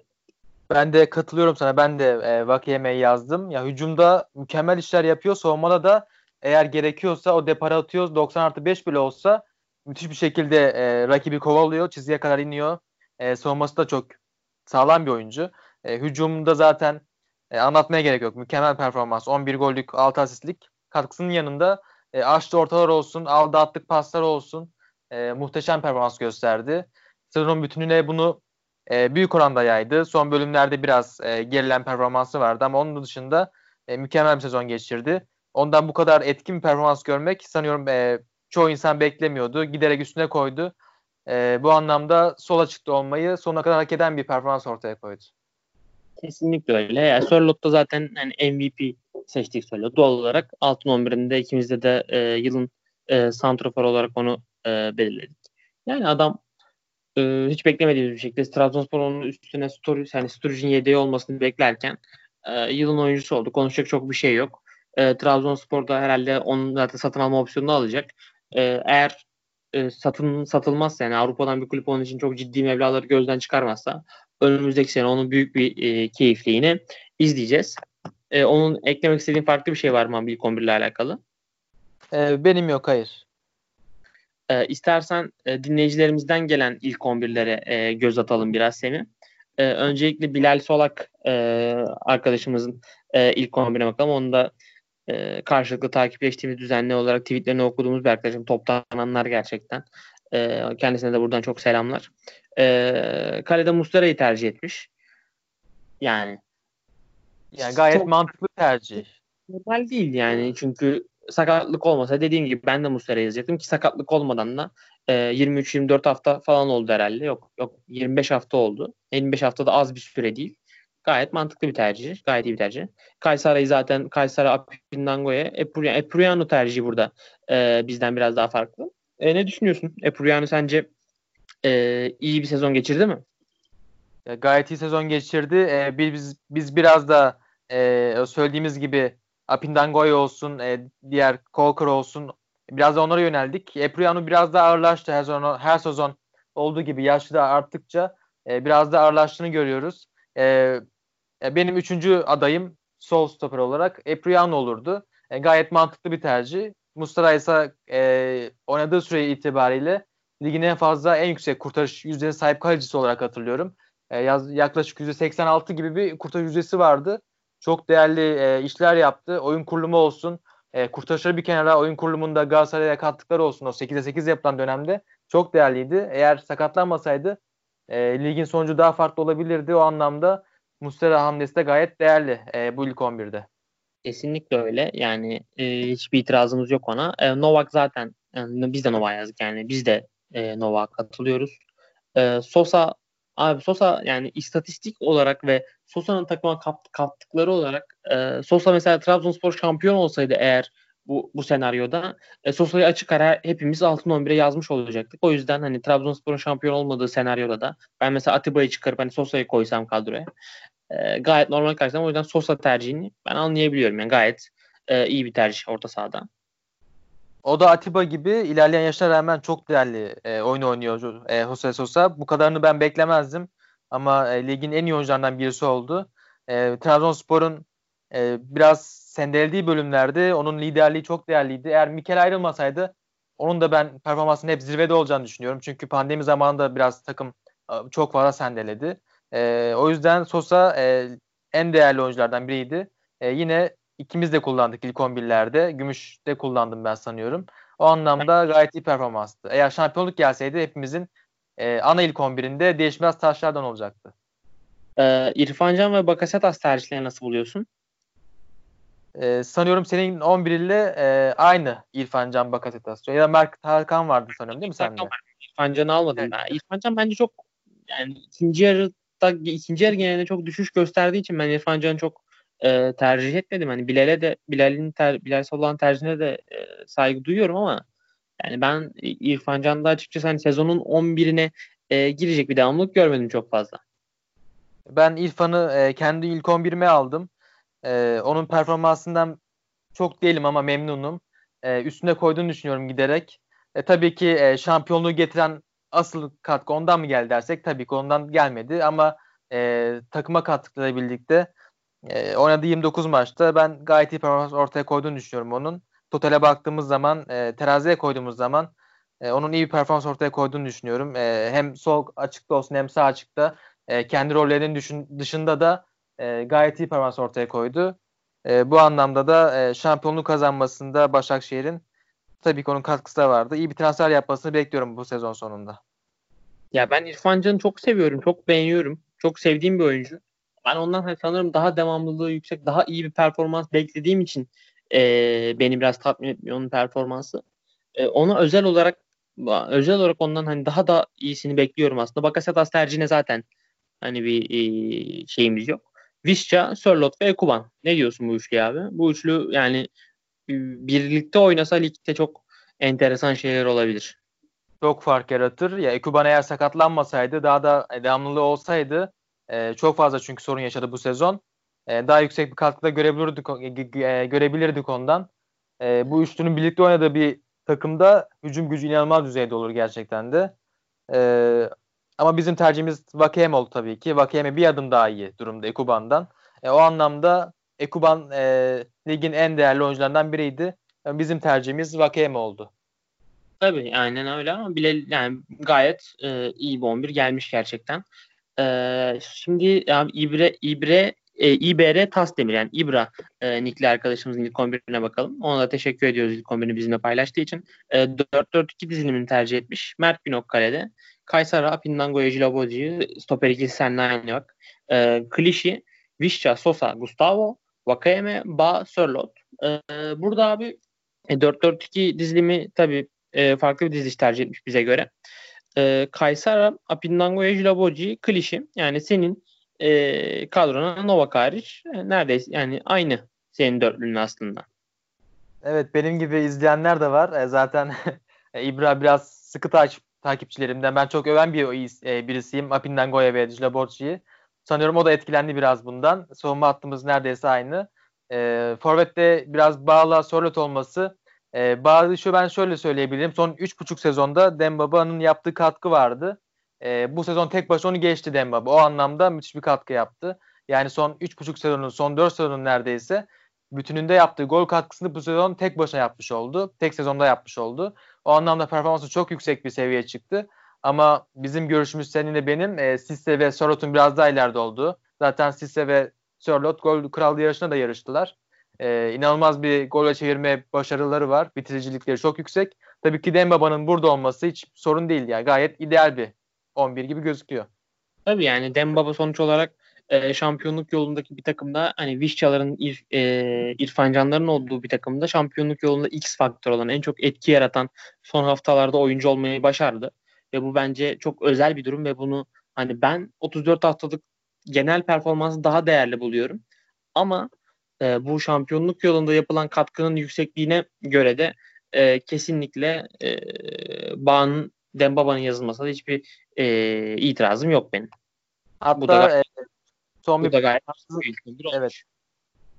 [SPEAKER 2] Ben de katılıyorum sana. Ben de e, Vakiyeme'yi yazdım. Ya hücumda mükemmel işler yapıyor. Savunmada da eğer gerekiyorsa o depara atıyor. 90 artı 5 bile olsa müthiş bir şekilde e, rakibi kovalıyor. Çizgiye kadar iniyor. E, savunması da çok sağlam bir oyuncu. E, hücumda zaten e, anlatmaya gerek yok. Mükemmel performans. 11 gollük 6 asistlik katkısının yanında e, açtı ortalar olsun, aldı attık paslar olsun. E, muhteşem performans gösterdi. Sezonun bütününe bunu e, büyük oranda yaydı. Son bölümlerde biraz e, gerilen performansı vardı ama onun dışında e, mükemmel bir sezon geçirdi. Ondan bu kadar etkin bir performans görmek sanıyorum e, çoğu insan beklemiyordu. Giderek üstüne koydu. E, bu anlamda sol açıkta olmayı sonuna kadar hak eden bir performans ortaya koydu.
[SPEAKER 1] Kesinlikle öyle. Yani Sörlot'ta zaten yani MVP seçtik Sörlot. Doğal olarak altın 11'inde ikimizde de e, yılın e, santrafor olarak onu e, belirledik. Yani adam e, hiç beklemediğimiz bir şekilde Trabzonspor onun üstüne Sturridge, yani Sturridge'in yedeği olmasını beklerken e, yılın oyuncusu oldu. Konuşacak çok bir şey yok. E, Trabzonspor da herhalde onun zaten satın alma opsiyonunu alacak. E, eğer e, satın satılmazsa yani Avrupa'dan bir kulüp onun için çok ciddi meblaları gözden çıkarmazsa önümüzdeki sene onun büyük bir e, keyifliğini izleyeceğiz. E, onun eklemek istediğin farklı bir şey var mı ilk 11 ile alakalı?
[SPEAKER 2] E, benim yok hayır.
[SPEAKER 1] E, istersen e, dinleyicilerimizden gelen ilk 11'lere e, göz atalım biraz Semih. E, öncelikle Bilal Solak e, arkadaşımızın e, ilk 11'e bakalım. Onu da e, karşılıklı takipleştiğimiz düzenli olarak tweetlerini okuduğumuz bir arkadaşım. Toplananlar gerçekten. E, kendisine de buradan çok selamlar. E, kalede Muslera'yı tercih etmiş. Yani
[SPEAKER 2] yani gayet çok mantıklı tercih.
[SPEAKER 1] Normal değil yani çünkü sakatlık olmasa dediğim gibi ben de Muslera'yı yazacaktım ki sakatlık olmadan da e, 23-24 hafta falan oldu herhalde. Yok yok 25 hafta oldu. 25 hafta da az bir süre değil. Gayet mantıklı bir tercih. Gayet iyi bir tercih. Kayseri'yi zaten Kayseri Apindango'ya Epuriano, Epuriano tercihi burada e, bizden biraz daha farklı. E, ne düşünüyorsun? Epuriano sence e, iyi bir sezon geçirdi mi?
[SPEAKER 2] Gayet iyi sezon geçirdi. E, biz biz biraz da e, söylediğimiz gibi Apindangoy olsun, e, diğer Colker olsun biraz da onlara yöneldik. Epuriano biraz daha ağırlaştı her sezon, her sezon olduğu gibi yaşlı da arttıkça e, biraz da ağırlaştığını görüyoruz. E, e, benim üçüncü adayım sol stoper olarak Epriano olurdu. E, gayet mantıklı bir tercih. Mustara ise e, oynadığı süre itibariyle ligin en fazla en yüksek kurtarış yüzdesine sahip kalecisi olarak hatırlıyorum. E, yaz, yaklaşık %86 gibi bir kurtarış yüzdesi vardı. Çok değerli e, işler yaptı. Oyun kurulumu olsun, e, kurtarışları bir kenara oyun kurulumunda Galatasaray'a kattıkları olsun o 8'e 8 yapılan dönemde çok değerliydi. Eğer sakatlanmasaydı e, ligin sonucu daha farklı olabilirdi. O anlamda Mustera hamlesi de gayet değerli e, bu ilk 11'de.
[SPEAKER 1] Kesinlikle öyle. Yani e, hiçbir itirazımız yok ona. E, Novak zaten yani biz de Novak yazdık yani biz de e, Novak katılıyoruz. E, Sosa abi Sosa yani istatistik olarak ve Sosa'nın takıma kapt, kattıkları olarak e, Sosa mesela Trabzonspor şampiyon olsaydı eğer bu bu senaryoda e, Sosa'yı açık ara hepimiz altın 11'e yazmış olacaktık. O yüzden hani Trabzonspor'un şampiyon olmadığı senaryoda da ben mesela Atiba'yı çıkarıp hani Sosa'yı koysam kadroya e, gayet normal karşılamam. O yüzden Sosa tercihini ben anlayabiliyorum. Yani gayet e, iyi bir tercih orta sahada.
[SPEAKER 2] O da Atiba gibi ilerleyen yaşına rağmen çok değerli e, oyun oynuyor e, Jose Sosa. Bu kadarını ben beklemezdim. Ama e, ligin en iyi oyuncularından birisi oldu. E, Trabzonspor'un e, biraz sendelediği bölümlerde onun liderliği çok değerliydi. Eğer Mikel ayrılmasaydı onun da ben performansının hep zirvede olacağını düşünüyorum. Çünkü pandemi zamanında biraz takım e, çok fazla sendeledi. E, o yüzden Sosa e, en değerli oyunculardan biriydi. E, yine ikimiz de kullandık ilk 11'lerde. Gümüş'te kullandım ben sanıyorum. O anlamda gayet iyi performanstı. Eğer şampiyonluk gelseydi hepimizin e, ana ilk 11'inde değişmez taşlardan olacaktı.
[SPEAKER 1] Ee, İrfan Can ve Bakasetas tercihlerini nasıl buluyorsun?
[SPEAKER 2] Ee, sanıyorum senin 11 ile e, aynı İrfan Can Bakasetas. Ya da Mert Tarkan vardı sanıyorum değil mi sende?
[SPEAKER 1] İrfan Can'ı almadım evet. ben. İrfan Can bence çok yani ikinci yarıda ikinci yarı genelinde çok düşüş gösterdiği için ben İrfan Can'ı çok e, tercih etmedim. Hani Bilal'e de Bilal'in ter, Bilal Salah'ın tercihine de e, saygı duyuyorum ama yani ben İrfan Can'da açıkçası hani sezonun 11'ine e, girecek bir devamlılık görmedim çok fazla.
[SPEAKER 2] Ben İrfan'ı e, kendi ilk 11'ime aldım. E, onun performansından çok değilim ama memnunum. E, üstüne koyduğunu düşünüyorum giderek. E, tabii ki e, şampiyonluğu getiren asıl katkı ondan mı geldi dersek tabii ki ondan gelmedi ama e, takıma kattıkları birlikte e, oynadığı 29 maçta ben gayet iyi performans ortaya koyduğunu düşünüyorum onun. Totale baktığımız zaman, e, teraziye koyduğumuz zaman e, onun iyi bir performans ortaya koyduğunu düşünüyorum. E, hem sol açıkta olsun hem sağ açıkta e, kendi rollerinin düşün, dışında da e, gayet iyi performans ortaya koydu. E, bu anlamda da e, şampiyonluk kazanmasında Başakşehir'in tabii ki onun katkısı da vardı. İyi bir transfer yapmasını bekliyorum bu sezon sonunda.
[SPEAKER 1] Ya ben İrfan Can'ı çok seviyorum. Çok beğeniyorum. Çok sevdiğim bir oyuncu. Ben ondan hani sanırım daha devamlılığı yüksek, daha iyi bir performans beklediğim için e, beni biraz tatmin etmiyor onun performansı. E, ona özel olarak özel olarak ondan hani daha da iyisini bekliyorum aslında. Bakasetas tercihine zaten hani bir e, şeyimiz yok. Visca, Sörlot ve Ekuban. Ne diyorsun bu üçlü abi? Bu üçlü yani birlikte oynasa ligde çok enteresan şeyler olabilir.
[SPEAKER 2] Çok fark yaratır. Ya Ekuban eğer sakatlanmasaydı daha da devamlılığı olsaydı e, çok fazla çünkü sorun yaşadı bu sezon. E, daha yüksek bir katkıda görebilirdik, e, görebilirdik ondan. E, bu üçlünün birlikte oynadığı bir takımda hücum gücü inanılmaz düzeyde olur gerçekten de. E, ama bizim tercihimiz Vakeyeme oldu tabii ki. Vakeyeme bir adım daha iyi durumda Ekuban'dan. E, o anlamda Ekuban e, ligin en değerli oyuncularından biriydi. Yani bizim tercihimiz Vakeyeme oldu.
[SPEAKER 1] Tabii aynen öyle ama bile yani gayet e, iyi bir 11 gelmiş gerçekten. E, şimdi abi İbre İbre e, İBR Tasdemir yani İbra e, Nikli arkadaşımızın ilk 11'ine bakalım. Ona da teşekkür ediyoruz ilk 11'ini bizimle paylaştığı için. E, 4-4-2 dizilimini tercih etmiş. Mert Günok kalede. Kaysara, Pindango, Ejilabodi'yi stoper ikisi seninle aynı bak. E, Klişi, Vişça, Sosa, Gustavo, Vakayeme, Ba, Sörlot. E, burada abi e, 4-4-2 dizilimi tabii e, farklı bir diziliş tercih etmiş bize göre. E, Kaysara, Apindango, Ejilabodi, Klişi. Yani senin e, kadrona Novak hariç e, neredeyse yani aynı senin dörtlünün aslında.
[SPEAKER 2] Evet benim gibi izleyenler de var. E, zaten İbra biraz sıkı takip, takipçilerimden. Ben çok öven bir e, birisiyim. Apindan Goya ve Dilaborci'yi. Sanıyorum o da etkilendi biraz bundan. Savunma hattımız neredeyse aynı. E, Forvet'te biraz bağla Sorlot olması. E, bağlı şu ben şöyle söyleyebilirim. Son 3,5 sezonda Dembaba'nın yaptığı katkı vardı. E, bu sezon tek başına onu geçti Dembaba. O anlamda müthiş bir katkı yaptı. Yani son 3,5 sezonun, son 4 sezonun neredeyse bütününde yaptığı gol katkısını bu sezon tek başına yapmış oldu. Tek sezonda yapmış oldu. O anlamda performansı çok yüksek bir seviyeye çıktı. Ama bizim görüşümüz seninle benim e, Sisse ve Sorlot'un biraz daha ileride olduğu. Zaten Sisse ve Sorlot gol krallığı yarışına da yarıştılar. E, inanılmaz bir gol çevirme başarıları var. Bitiricilikleri çok yüksek. Tabii ki Dembaba'nın burada olması hiç sorun değil. Yani gayet ideal bir 11 gibi gözüküyor.
[SPEAKER 1] Tabii yani Dembaba sonuç olarak e, şampiyonluk yolundaki bir takımda hani Vişçaların, İr, e, İrfan Canların olduğu bir takımda şampiyonluk yolunda X faktör olan en çok etki yaratan son haftalarda oyuncu olmayı başardı. Ve bu bence çok özel bir durum ve bunu hani ben 34 haftalık genel performansı daha değerli buluyorum. Ama e, bu şampiyonluk yolunda yapılan katkının yüksekliğine göre de e, kesinlikle e, Bağ'ın Dembaba'nın yazılmasına hiçbir e, itirazım yok benim.
[SPEAKER 2] Hatta bu da gayet, e,
[SPEAKER 1] son bir, da gayet
[SPEAKER 2] bir evet.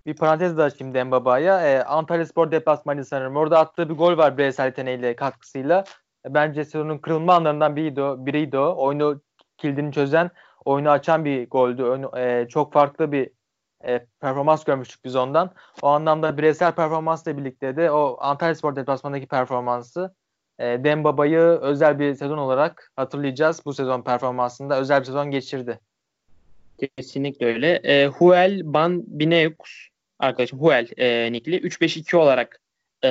[SPEAKER 2] Bir parantez de açayım Dembaba'ya. E, Antalya Spor deplasmanı sanırım. Orada attığı bir gol var bireysel yeteneğiyle katkısıyla. E, bence sezonun kırılma anlarından biriydi o. Biriydi o. Oyunu kilidini çözen, oyunu açan bir goldü. Oyunu, e, çok farklı bir e, performans görmüştük biz ondan. O anlamda bireysel performansla birlikte de o Antalya Spor deplasmanındaki performansı e, Dembaba'yı özel bir sezon olarak hatırlayacağız. Bu sezon performansında özel bir sezon geçirdi.
[SPEAKER 1] Kesinlikle öyle. E, Huel Ban Bineux arkadaşım Huel e, Nikli 3-5-2 olarak e,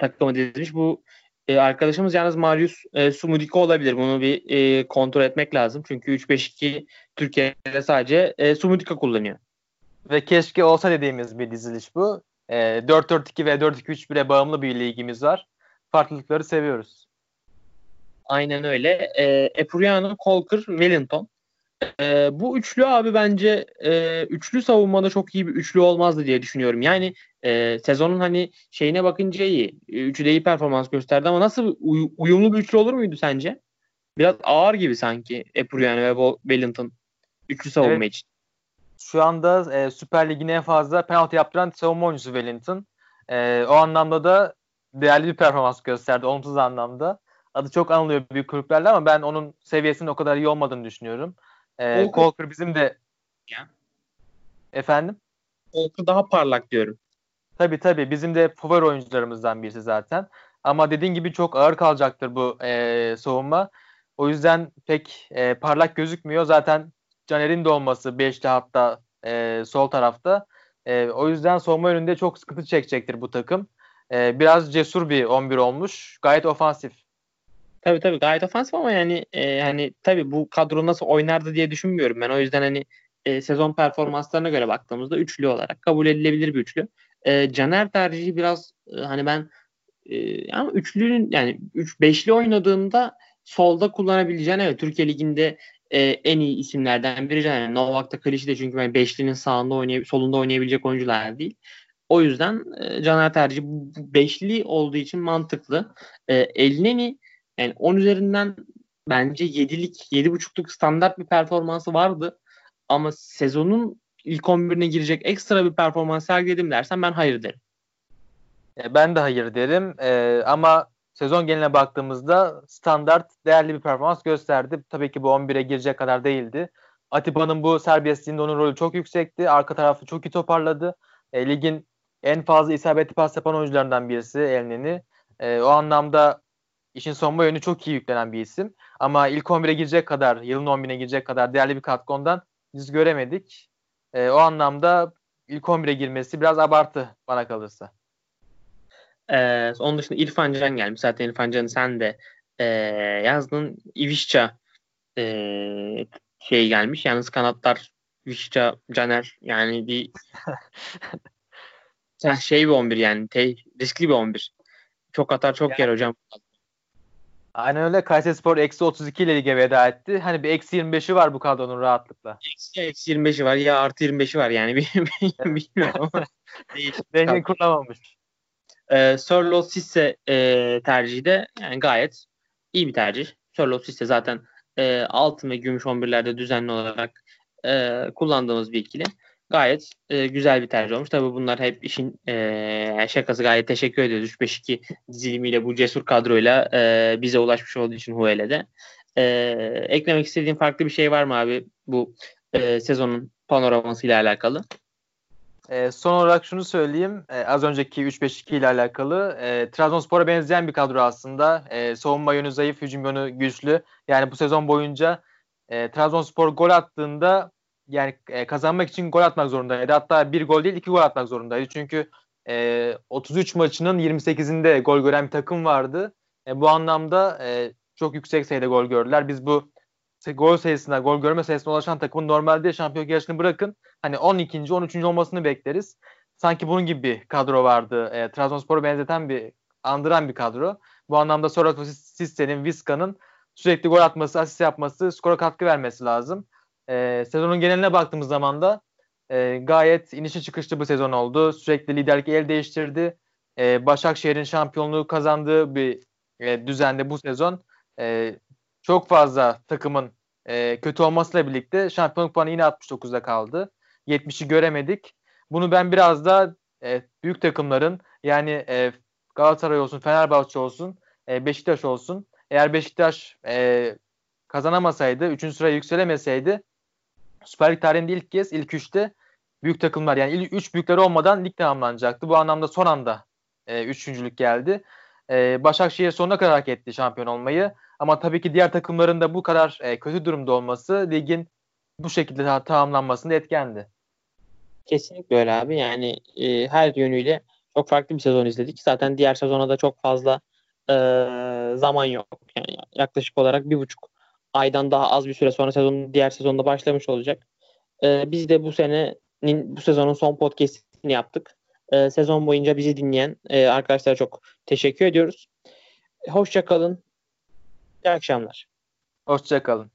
[SPEAKER 1] takımı dizmiş. Bu e, arkadaşımız yalnız Marius e, Sumudiko olabilir. Bunu bir e, kontrol etmek lazım. Çünkü 3-5-2 Türkiye'de sadece e, Sumudiko kullanıyor.
[SPEAKER 2] Ve keşke olsa dediğimiz bir diziliş bu. E, 4-4-2 ve 4-2-3-1'e bağımlı bir ligimiz var farklılıkları seviyoruz.
[SPEAKER 1] Aynen öyle. E, Epuriano, Colker, Wellington. E, bu üçlü abi bence e, üçlü savunmada çok iyi bir üçlü olmazdı diye düşünüyorum. Yani e, sezonun hani şeyine bakınca iyi. Üçü de iyi performans gösterdi ama nasıl uy- uyumlu bir üçlü olur muydu sence? Biraz ağır gibi sanki Epuriano ve Wellington üçlü savunma evet. için.
[SPEAKER 2] Şu anda e, Süper Lig'in en fazla penaltı yaptıran savunma oyuncusu Wellington. E, o anlamda da değerli bir performans gösterdi olumsuz anlamda. Adı çok anılıyor büyük kulüplerle ama ben onun seviyesinin o kadar iyi olmadığını düşünüyorum. Ee, Colker bizim de ya. Efendim?
[SPEAKER 1] Colker daha parlak diyorum.
[SPEAKER 2] Tabii tabii. Bizim de favori oyuncularımızdan birisi zaten. Ama dediğin gibi çok ağır kalacaktır bu e, savunma. O yüzden pek e, parlak gözükmüyor. Zaten Caner'in de olması 5'te hatta e, sol tarafta. E, o yüzden savunma önünde çok sıkıntı çekecektir bu takım e, biraz cesur bir 11 olmuş. Gayet ofansif.
[SPEAKER 1] Tabii tabii gayet ofansif ama yani e, hani tabii bu kadro nasıl oynardı diye düşünmüyorum ben. O yüzden hani e, sezon performanslarına göre baktığımızda üçlü olarak kabul edilebilir bir üçlü. E, Caner tercihi biraz e, hani ben e, ama üçlünün yani üç beşli oynadığında solda kullanabileceğin evet Türkiye Ligi'nde e, en iyi isimlerden biri Caner. Novak'ta Klişi de çünkü ben beşlinin sağında oynay solunda oynayabilecek oyuncular değil. O yüzden e, Caner tercihi beşli olduğu için mantıklı. E, Elneni yani 10 üzerinden bence 7'lik 7.5'luk standart bir performansı vardı. Ama sezonun ilk 11'ine girecek ekstra bir performans sergiledim dersen ben hayır derim.
[SPEAKER 2] Ben de hayır derim. Ee, ama sezon geneline baktığımızda standart değerli bir performans gösterdi. Tabii ki bu 11'e girecek kadar değildi. Atiba'nın bu serbestliğinde onun rolü çok yüksekti. Arka tarafı çok iyi toparladı. E, ligin en fazla isabetli pas yapan oyuncularından birisi Elneni. E, o anlamda işin sonma yönü çok iyi yüklenen bir isim. Ama ilk 11'e girecek kadar, yılın 11'ine girecek kadar değerli bir katkı ondan biz göremedik. E, o anlamda ilk 11'e girmesi biraz abartı bana kalırsa.
[SPEAKER 1] Ee, onun dışında İrfan Can gelmiş. Zaten İrfan Can'ı sen de e, yazdın. İvişça e, şey gelmiş. Yalnız kanatlar İvişça, Caner yani bir şey bir 11 yani te, riskli bir 11. Çok atar çok yani, yer hocam.
[SPEAKER 2] Aynen öyle. Kayseri Spor eksi 32 ile lige veda etti. Hani bir eksi 25'i var bu kadronun rahatlıkla.
[SPEAKER 1] Eksi, eksi 25'i var ya artı 25'i var yani. Bilmiyorum ama.
[SPEAKER 2] Denge kuramamış.
[SPEAKER 1] Ee, Sörlo Sisse e, tercihi de yani gayet iyi bir tercih. Sörlo Sisse zaten e, altın ve gümüş 11'lerde düzenli olarak e, kullandığımız bir ikili gayet e, güzel bir tercih olmuş. Tabii bunlar hep işin e, şakası gayet teşekkür ediyoruz. 3-5-2 dizilimiyle bu cesur kadroyla e, bize ulaşmış olduğu için Huele'de. E, eklemek istediğin farklı bir şey var mı abi bu e, sezonun panoraması ile alakalı?
[SPEAKER 2] E, son olarak şunu söyleyeyim. E, az önceki 3-5-2 ile alakalı. E, Trabzonspor'a benzeyen bir kadro aslında. E, savunma yönü zayıf, hücum yönü güçlü. Yani bu sezon boyunca e, Trabzonspor gol attığında yani e, kazanmak için gol atmak zorundaydı. Hatta bir gol değil iki gol atmak zorundaydı. Çünkü e, 33 maçının 28'inde gol gören bir takım vardı. E, bu anlamda e, çok yüksek sayıda gol gördüler. Biz bu gol sayısına, gol görme sayısına ulaşan takımın normalde şampiyon yarışını bırakın. Hani 12. 13. olmasını bekleriz. Sanki bunun gibi bir kadro vardı. E, Trabzonspor'u benzeten bir, andıran bir kadro. Bu anlamda Sorato Sisse'nin, Vizca'nın sürekli gol atması, asist yapması, skora katkı vermesi lazım. E, sezonun geneline baktığımız zaman da e, gayet inişi çıkışlı bu sezon oldu. Sürekli liderlik el değiştirdi. E, Başakşehir'in şampiyonluğu kazandığı bir e, düzende bu sezon e, çok fazla takımın e, kötü olmasıyla birlikte şampiyonluk puanı yine 69'da kaldı. 70'i göremedik. Bunu ben biraz da e, büyük takımların yani e, Galatasaray olsun, Fenerbahçe olsun, e, Beşiktaş olsun. Eğer Beşiktaş e, kazanamasaydı, 3. sıraya yükselemeseydi Süper Lig tarihinde ilk kez ilk üçte büyük takımlar yani ilk üç büyükleri olmadan lig tamamlanacaktı. Bu anlamda son anda e, üçüncülük geldi. E, Başakşehir sonuna kadar hak etti şampiyon olmayı. Ama tabii ki diğer takımların da bu kadar e, kötü durumda olması ligin bu şekilde ta- tamamlanmasında etkendi.
[SPEAKER 1] Kesinlikle öyle abi. Yani e, her yönüyle çok farklı bir sezon izledik. Zaten diğer sezona da çok fazla e, zaman yok. Yani yaklaşık olarak bir buçuk aydan daha az bir süre sonra sezonun diğer sezonda başlamış olacak. E, biz de bu senenin bu sezonun son podcast'ini yaptık. E, sezon boyunca bizi dinleyen e, arkadaşlara çok teşekkür ediyoruz. Hoşça kalın. İyi akşamlar.
[SPEAKER 2] Hoşça kalın.